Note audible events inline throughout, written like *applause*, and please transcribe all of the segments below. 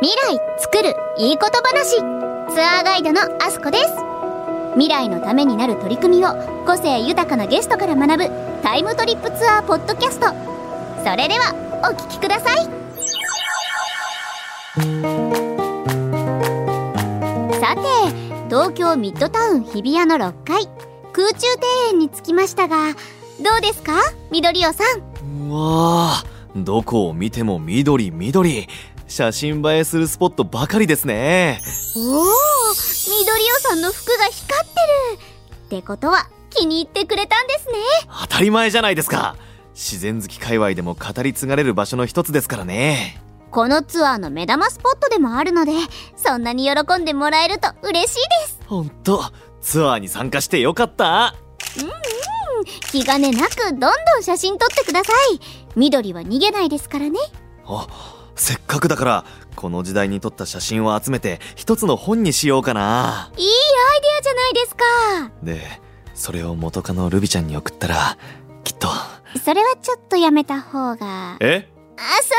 未来作るいいこと話。ツアーガイドのあすこです。未来のためになる取り組みを個性豊かなゲストから学ぶタイムトリップツアーポッドキャスト。それではお聞きください。さて東京ミッドタウン日比谷の6階。空中庭園に着きましたがどうですか？緑尾さん。うわあどこを見ても緑緑。写真映えするスポットばかりですね。おお緑尾さんの服が光ってる。ってことは気に入ってくれたんですね。当たり前じゃないですか。自然好き界隈でも語り継がれる場所の一つですからね。このツアーの目玉スポットでもあるのでそんなに喜んでもらえると嬉しいです。ほんとツアーに参加してよかった。うんうん。気兼ねなくどんどん写真撮ってください。緑は逃げないですからね。あせっかくだからこの時代に撮った写真を集めて一つの本にしようかな。いいアイデアじゃないですか。でそれを元カノルビちゃんに送ったらきっと。それはちょっとやめた方が。え？あそ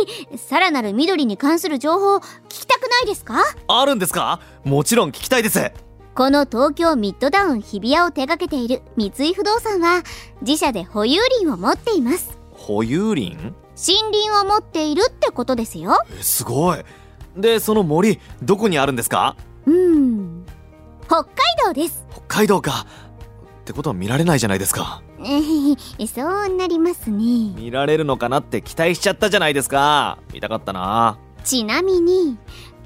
れよりさらなる緑に関する情報聞きたくないですか？あるんですか？もちろん聞きたいです。この東京ミッドダウン日比谷を手掛けている三井不動産は自社で保有林を持っています。保有林？森林を持っているってことですよすごいでその森どこにあるんですかうん北海道です北海道かってことは見られないじゃないですかえそうなりますね見られるのかなって期待しちゃったじゃないですか見たかったなちなみに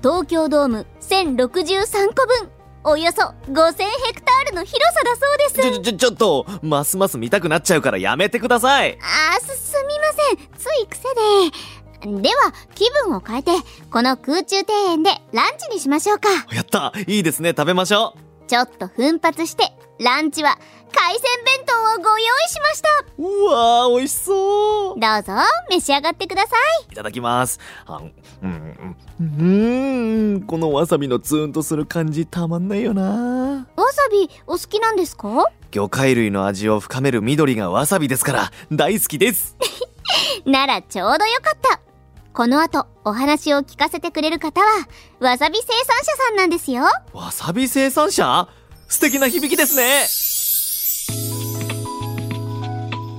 東京ドーム1063個分およそ5000ヘクタールの広さだそうですちょちょちょっとますます見たくなっちゃうからやめてくださいあすんつい癖で。では気分を変えてこの空中庭園でランチにしましょうか。やった。いいですね。食べましょう。ちょっと奮発してランチは海鮮弁当をご用意しました。うわー美味しそう。どうぞ召し上がってください。いただきます。あうんうん。うんこのわさびのツーンとする感じたまんないよな。わさびお好きなんですか？魚介類の味を深める緑がわさびですから大好きです *laughs* ならちょうどよかった。この後お話を聞かせてくれる方はわさび生産者さんなんですよ。わさび生産者？素敵な響きですね。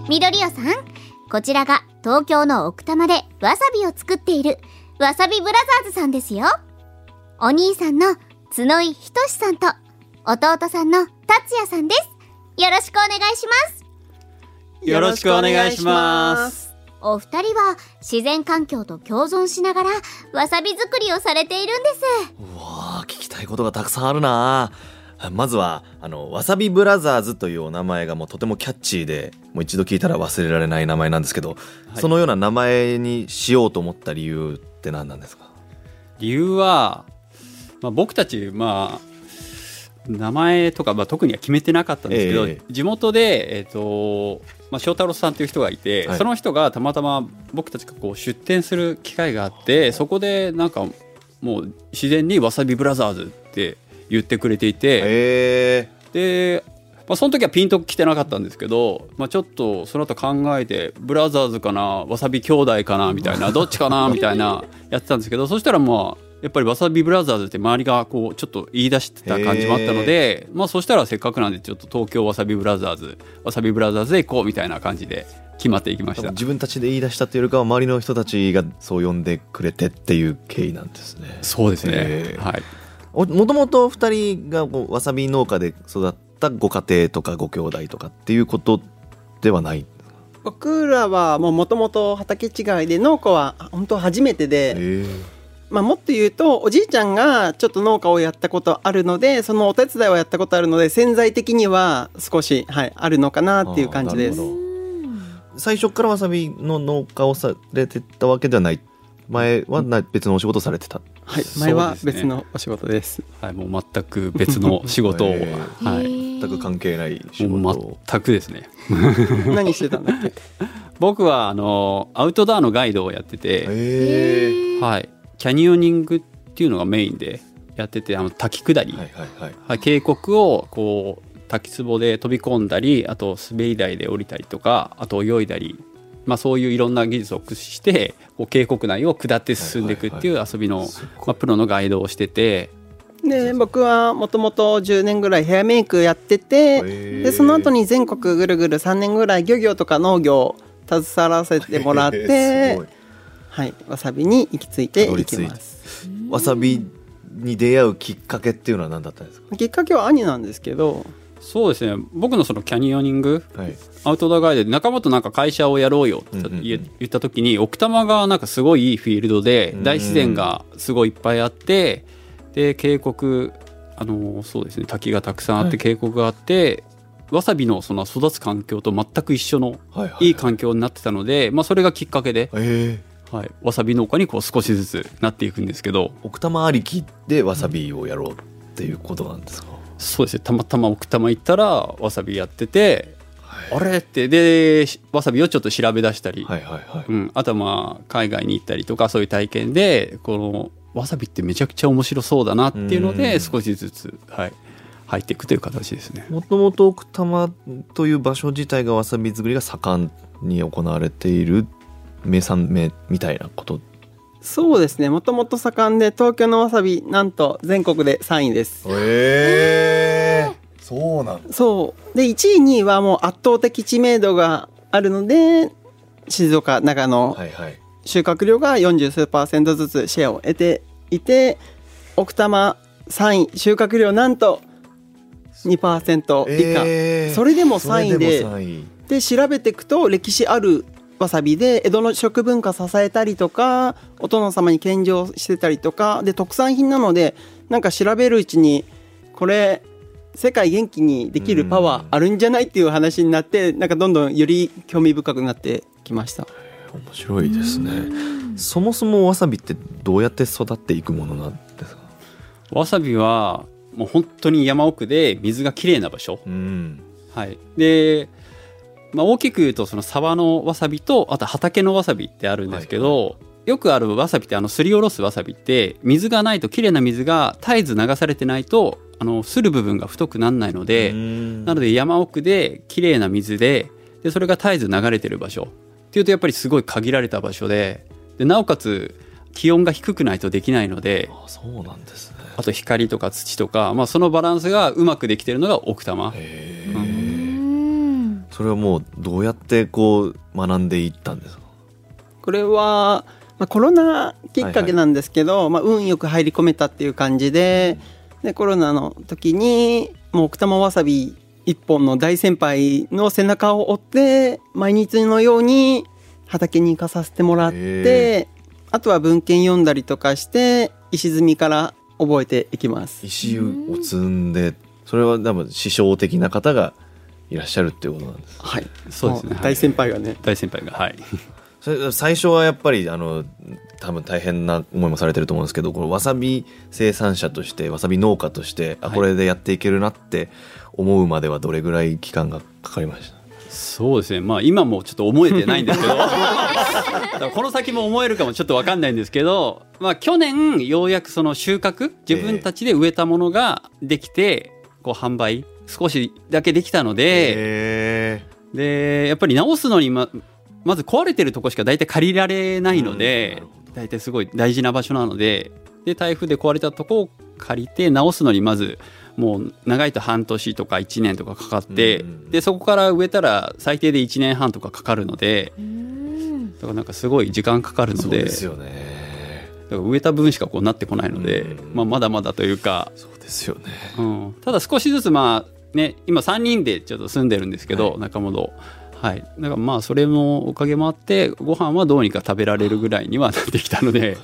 緑尾さんこちらが東京の奥多摩でわさびを作っているわさびブラザーズさんですよ。お兄さんの角井仁さんと弟さんの達也さんです。よろしくお願いします。よろしくお願いしますお二人は自然環境と共存しながらわさび作りをされているんです。うわー聞きたいことがたくさんあるな。まずはあのわさびブラザーズというお名前がもうとてもキャッチーでもう一度聞いたら忘れられない名前なんですけど、はい。そのような名前にしようと思った理由って何なんですか？理由は、まあ、僕たちまあ名前とか、まあ、特には決めてなかったんですけど、ええ。地元で、えっとまあ、翔太郎さんという人がいて、はい。その人がたまたま僕たちがこう出店する機会があってそこでなんかもう自然に「わさびブラザーズ」って言ってくれていて、へで、まあ、その時はピンときてなかったんですけど、まあ、ちょっとその後考えてブラザーズかなわさび兄弟かなみたいなどっちかなみたいなやってたんですけどそしたらまあやっぱりわさびブラザーズって周りがこうちょっと言い出してた感じもあったので、まあ、そしたらせっかくなんでちょっと東京わさびブラザーズわさびブラザーズで行こうみたいな感じで決まっていきました。自分たちで言い出したというよりかは周りの人たちがそう呼んでくれてっていう経緯なんですね。そうですね、ええはい。おもともと2人がこうわさび農家で育ったご家庭とかご兄弟とかっていうことではない？僕らはもともと畑違いで農家は本当初めてで、えまあ、もっと言うとおじいちゃんがちょっと農家をやったことあるのでそのお手伝いをやったことあるので潜在的には少し、はい、あるのかなっていう感じです。最初からわさびの農家をされてたわけではない。前はな別のお仕事されてた。はい前は別のお仕事です。はい、もう全く別の仕事を、えはい、全く関係ない仕も事全くですね。*laughs* 何してたんだっけ？僕はあのアウトドアのガイドをやってて、えはい、キャニオニングっていうのがメインでやっててあの滝下り、はいはいはい。はい、渓谷をこう滝壺で飛び込んだりあと滑り台で降りたりとかあと泳いだり。まあ、そういういろんな技術を駆使してこう渓谷内を下って進んでいくっていう遊びの、まあ、プロのガイドをしてて。で僕はもともと10年ぐらいヘアメイクやっててー。でその後に全国ぐるぐる3年ぐらい漁業とか農業携わらせてもらっ *laughs* すてはい。わさびに行き着いていきます。わさびに出会うきっかけっていうのは何だったんですか？きっかけは兄なんですけど。そうですね。僕のそのキャニオニングはい。アウトドアガイドで仲間となんか会社をやろうよってうんうんうん。言言った時に奥多摩がなんかすごいいいフィールドでうん。大自然がすごいいっぱいあってで渓谷あのそうですね。滝がたくさんあって渓谷があってわさびのその育つ環境と全く一緒のはいはい環境になってたので、まあ、それがきっかけで、ええはい、わさび農家にこう少しずつなっていくんですけど。奥多摩ありきでわさびをやろうっていうことなんですか、そうですね。たまたま奥多摩行ったらわさびやってて、あれってでわさびをちょっと調べ出したり、はいはいはい。うん、あとはまあ海外に行ったりとかそういう体験でこのわさびってめちゃくちゃ面白そうだなっていうのうん。で少しずつ、はい、入っていくという形ですね。もともと奥多摩という場所自体がわさび作りが盛んに行われている名産名みたいなこと。そうですね。もともと盛んで東京のわさびなんと全国で3位です。ええそうなんそう。で1位2位はもう圧倒的知名度があるので静岡長野。はいはい。収穫量が40数パーセントずつシェアを得ていて奥多摩3位。収穫量なんと2%以下、えー。それでも3位で。それも3位。で調べていくと歴史あるわさびで江戸の食文化支えたりとかお殿様に献上してたりとかで特産品なのでなんか調べるうちにこれ世界元気にできるパワーあるんじゃないっていう話になってなんかどんどんより興味深くなってきました。面白いですね。そもそもわさびってどうやって育っていくものなんですか？わさびはもう本当に山奥で水がきれいな場所、うん。はい、で、まあ、大きく言うとその沢のわさびとあと畑のわさびってあるんですけど、よくあるわさびってあのすりおろすわさびって水がないときれいな水が絶えず流されてないとあのする部分が太くならないので、なので山奥できれいな水ででそれが絶えず流れてる場所っていうとやっぱりすごい限られた場所ででなおかつ気温が低くないとできないのであそうなんですね。あと光とか土とか、まあ、そのバランスがうまくできてるのが奥多摩。うんそれはもうどうやってこう学んでいったんですか？これは、まあ、コロナきっかけなんですけど、まあ、運よく入り込めたっていう感じででコロナの時にもう奥多摩わさび一本の大先輩の背中を追って毎日のように畑に行かさせてもらっへてあとは文献読んだりとかして石積みから覚えていきます。石を積んでそれは多分師匠的な方がいらっしゃるっていうことなんです。はい、そうですね。大先輩がね。大先輩がはい。*laughs* それ最初はやっぱりあの多分大変な思いもされてると思うんですけどこのわさび生産者としてわさび農家としてあはい。これでやっていけるなって思うまではどれぐらい期間がかかりました？そうですね。まあ今もちょっと思えてないんですけど。*laughs* この先も思えるかもちょっと分かんないんですけど、まあ、去年ようやくその収穫自分たちで植えたものができてこう販売少しだけできたのでへでやっぱり直すのにままず壊れてるとこしか大体借りられないのうんなでるほど。大体すごい大事な場所なのでで台風で壊れたとこを借りて直すのにまずもう長いと半年とか1年とかかかって、うんうんでそこから植えたら最低で1年半とかかかるのでうん。だからなんかすごい時間かかるのでそうですよね。だから植えた分しかこうなってこないので、うん。まあ、まだまだというか、そうですよね。うん、ただ少しずつまあね今3人でちょっと住んでるんですけど、はい。中本はい。だからまあそれのおかげもあってご飯はどうにか食べられるぐらいにはなってきたので。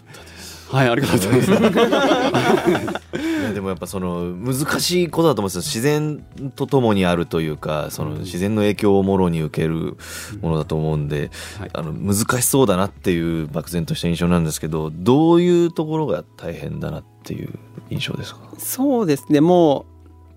はいありがとうございます。いやでもやっぱその難しいことだと思うんですよ。自然とともにあるというかその自然の影響をもろに受けるものだと思うんで、はい。あの難しそうだなっていう漠然とした印象なんですけどどういうところが大変だなっていう印象ですか？そうですね。もう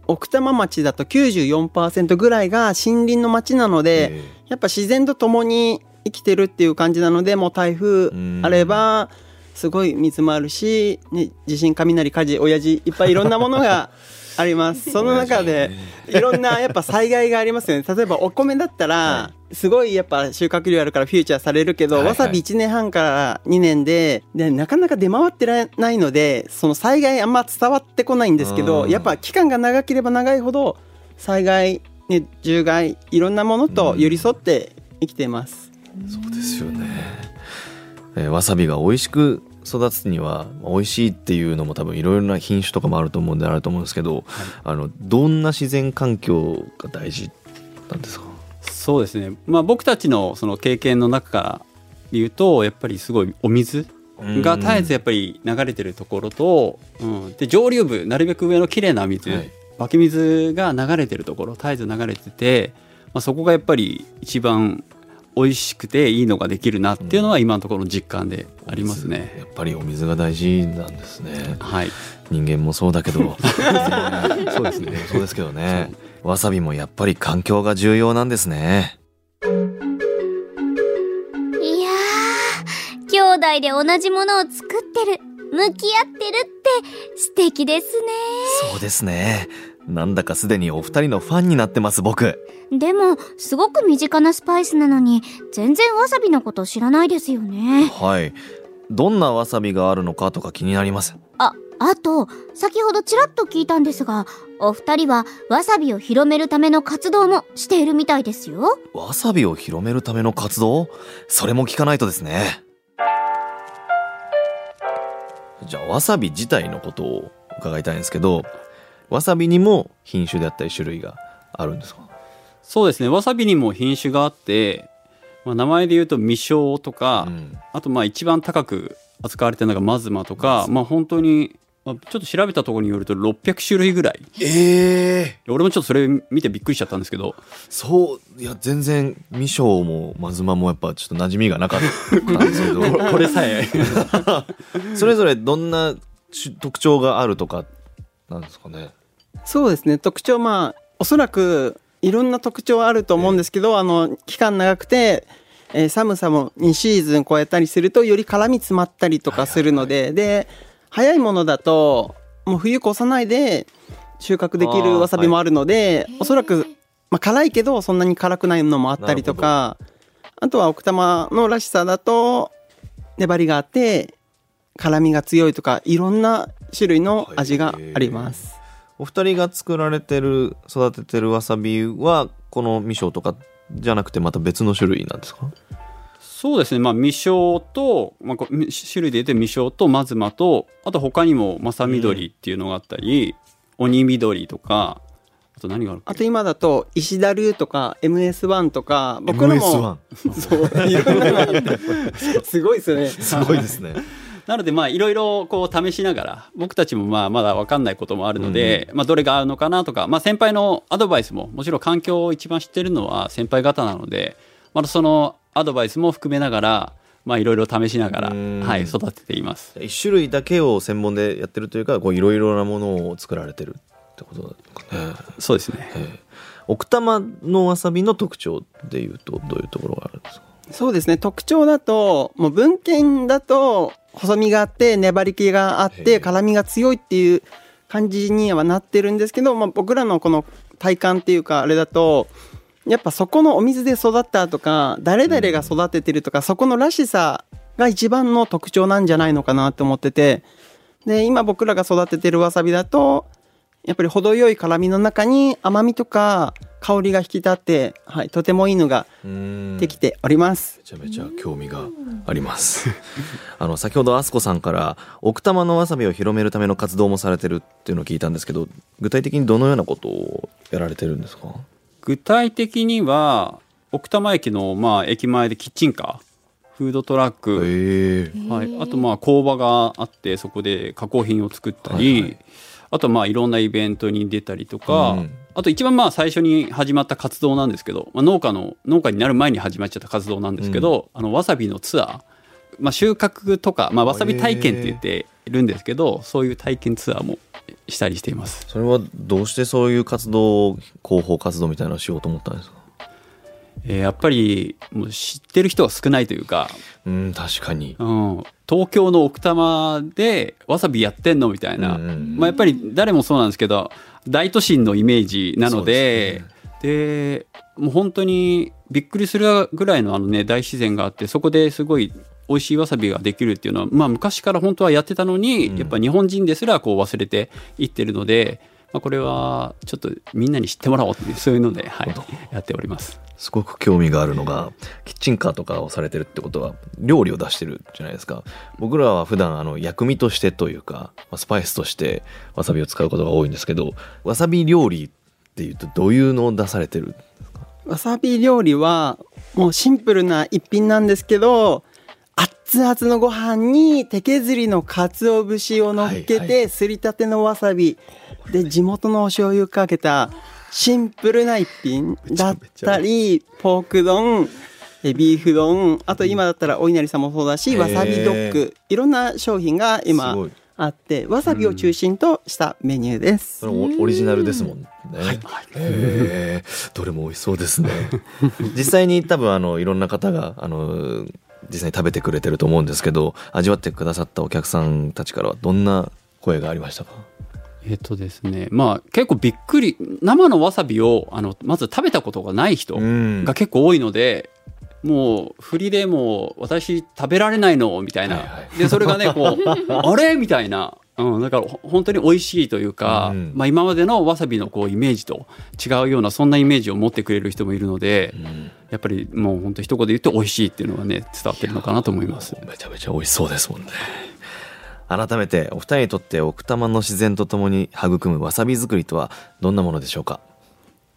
奥多摩町だと94%ぐらいが森林の町なので、えやっぱ自然と共に生きてるっていう感じなのでもう台風あればすごい水もあるし、ね、地震雷火事親父いっぱいいろんなものがあります。*laughs* その中でいろんなやっぱ災害がありますよね。例えばお米だったら、はすごいやっぱ収穫量あるからフューチャーされるけど、はいはい。わさび1年半から2年ででなかなか出回ってないのでその災害あんま伝わってこないんですけうん。どやっぱ期間が長ければ長いほど災害、ね、獣害いろんなものと寄り添って生きています。そうですよね、えーわさびが美味しく育つには美味しいっていうのも多分いろいろな品種とかもあると思うんであると思うんですけど、あのどんな自然環境が大事なんですか？そうですね、まあ、僕たちのその経験の中から言うとやっぱりすごいお水が絶えずやっぱり流れてるところと、うん、で上流部なるべく上の綺麗な水、はい。湧き水が流れてるところ絶えず流れてて、まあ、そこがやっぱり一番美味しくていいのができるなっていうのは今のところの実感でありますね。やっぱりお水が大事なんですね。はい、人間もそうだけど。*laughs* そうですね。そうですけどね。わさびもやっぱり環境が重要なんですね。いやー、兄弟で同じものを作ってる、向き合ってるって素敵ですそうですねなんだかすでにお二人のファンになってます僕ね。でも、すごく身近なスパイスなのに、全然わさびのこと知らないですよね。はいどんなわさびがあるのかとか気になります？あ、あと、先ほどちらっと聞いたんですが、お二人はわさびを広めるための活動もしているみたいですよ。わさびを広めるための活動？それも聞かないとですねじゃあわさび自体のことを伺いたいんですけどわさびにも品種であったり種類があるんですか？そうですね。わさびにも品種があって、まあ、名前で言うと未生とか、うん。あとまあ一番高く扱われてるのがマズマとか、まあ本当に、まあ、ちょっと調べたところによると600種類ぐらい。ええ俺もちょっとそれ見てびっくりしちゃったんですけど。そういや全然未生もまずまもやっぱちょっと馴染みがなかったんですけど。*laughs* これさえ。*laughs* それぞれどんな種特徴があるとかなんですかね？そうですね。特徴まあおそらくいろんな特徴あると思うんですけど、あの期間長くて、えー寒さも2シーズン超えたりするとより辛み詰まったりとかするので、で早いものだともう冬越さないで収穫できるわさびもあるので、おそらく、まあ、辛いけどそんなに辛くないのもあったりとかあとは奥多摩のらしさだと粘りがあって辛みが強いとかいろんな種類の味があります。お二人が作られてる育ててるわさびはこの未生とかじゃなくてまた別の種類なんですか？そうですね。まあ未生と、まあ、こう種類で言って未生とマズマとあと他にもマサ緑っていうのがあったり、鬼緑とかあと何があるあと今だと石田流とか MS1 とか僕のも MS1 *laughs* そういろんなのがあって。*laughs* すごいですよね。すごいですねなのでまあいろいろこう試しながら僕たちもまあまだ分かんないこともあるので、まあどれが合うのかなとか、まあ、先輩のアドバイスももちろん環境を一番知ってるのは先輩方なのでまだそのアドバイスも含めながらまあいろいろ試しながら、うん。はい、育てています。一種類だけを専門でやってるというかこういろいろなものを作られてるってことですかね、そうですね。ええ。奥多摩のわさびの特徴でいうとどういうところがあるんですか？そうですね。特徴だともう文献だと細身があって粘り気があって辛みが強いっていう感じにはなってるんですけど、まあ、僕らのこの体感っていうかあれだとやっぱそこのお水で育ったとか誰々が育ててるとか、そこのらしさが一番の特徴なんじゃないのかなって思っててで今僕らが育ててるわさびだとやっぱり程よい辛みの中に甘みとか香りが引き立って、はい、とてもいいのがうんできております。めちゃめちゃ興味があります。*laughs* あの先ほどあすこさんから奥多摩のわさびを広めるための活動もされてるっていうのを聞いたんですけど、具体的にどのようなことをやられてるんですか？具体的には奥多摩駅のまあ駅前でキッチンカーフードトラック、ええはい、あとまあ工場があってそこで加工品を作ったり、はいはいあとまあいろんなイベントに出たりとか、うんあと一番まあ最初に始まった活動なんですけど、まあ、農家の農家になる前に始まっちゃった活動なんですけど、あのわさびのツアー、まあ、収穫とか、まあ、わさび体験って言ってるんですけどそういう体験ツアーもしたりしています。それはどうしてそういう活動を広報活動みたいなのをしようと思ったんですか？えーやっぱりもう知ってる人が少ないというか、うん確かに。うん、東京の奥多摩でわさびやってんのみたいな、うんうんまあ、やっぱり誰もそうなんですけど大都心のイメージなのそうででもう本当にびっくりするぐらいのあの、ね、大自然があってそこですごい美味しいわさびができるっていうのは、まあ、昔から本当はやってたのに、うん。やっぱ日本人ですらこう忘れていってるので、まあ、これはちょっとみんなに知ってもらおうっていうそういうので、はいやっております。すごく興味があるのがキッチンカーとかをされてるってことは料理を出してるじゃないですか。僕らは普段あの薬味としてというかまあスパイスとしてわさびを使うことが多いんですけどわさび料理っていうとどういうのを出されてるわさび料理はもうシンプルな一品なんですけど熱々のご飯に手削りの鰹節を乗っけはいてすりたてのわさびで地元のお醤油かけたシンプルな一品だったりポーク丼えビーフ丼あと今だったらお稲荷さんもそうだしわさびドッグいろんな商品がす今あってわさびを中心としたメニューです。それオオリジナルですもんね。どれも美味しそうですね。*laughs* 実際に多分あのいろんな方があの実際に食べてくれてると思うんですけど、味わってくださったお客さんたちからはどんな声がありましたか？えっとですねまあ結構びっくり生のわさびをあのまず食べたことがない人ん。が結構多いので、もう振りでもう私食べられないのみたいな、はいはい。でそれがねこう *laughs* あれ？みたいな、うん、だからほ本当に美味しいというか、うん。まあ、今までのわさびのこうイメージと違うようなそんなイメージを持ってくれる人もいるので、うん。やっぱりもう本当一言で言うと美味しいっていうのがね伝わってるのかなと思います。めちゃめちゃ美味しそうですもんね。改めてお二人にとって奥多摩の自然とともに育むわさび作りとはどんなものでしょうか？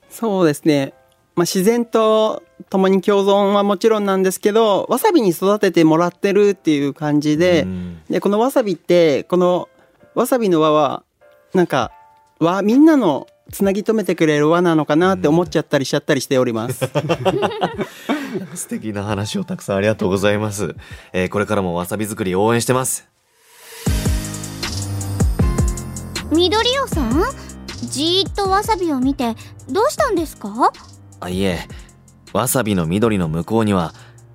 そうですね。まあ、自然と共に共存はもちろんなんですけど、わさびに育ててもらってるっていう感じで、うんで、このわさびって、このわさびの輪は、なんか、輪、みんなのつなぎ止めてくれる輪なのかなって思っちゃったりしちゃったりしております。*laughs* 素敵な話をたくさんありがとうございます。えーこれからもわさび作り応援してます。緑尾さん？じーっとわさびを見てどうしたんですか？あいえ。わさびの緑の向こうには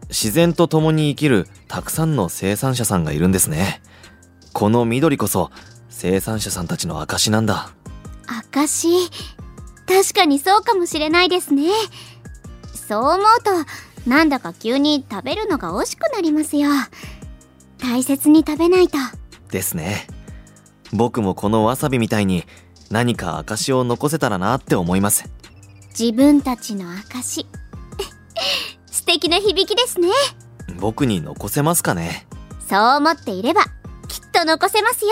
自然と共に生きるたくさんの生産者さんがいるんですね。この緑こそ生産者さんたちの証なんだ。証確かにそうかもしれないですね。そう思うとなんだか急に食べるのが惜しくなりますよ。大切に食べないと。ですね僕もこのわさびみたいに何か証を残せたらなって思います。自分たちの証 *laughs* 素敵な響きですね。僕に残せますかね？そう思っていればきっと残せますよ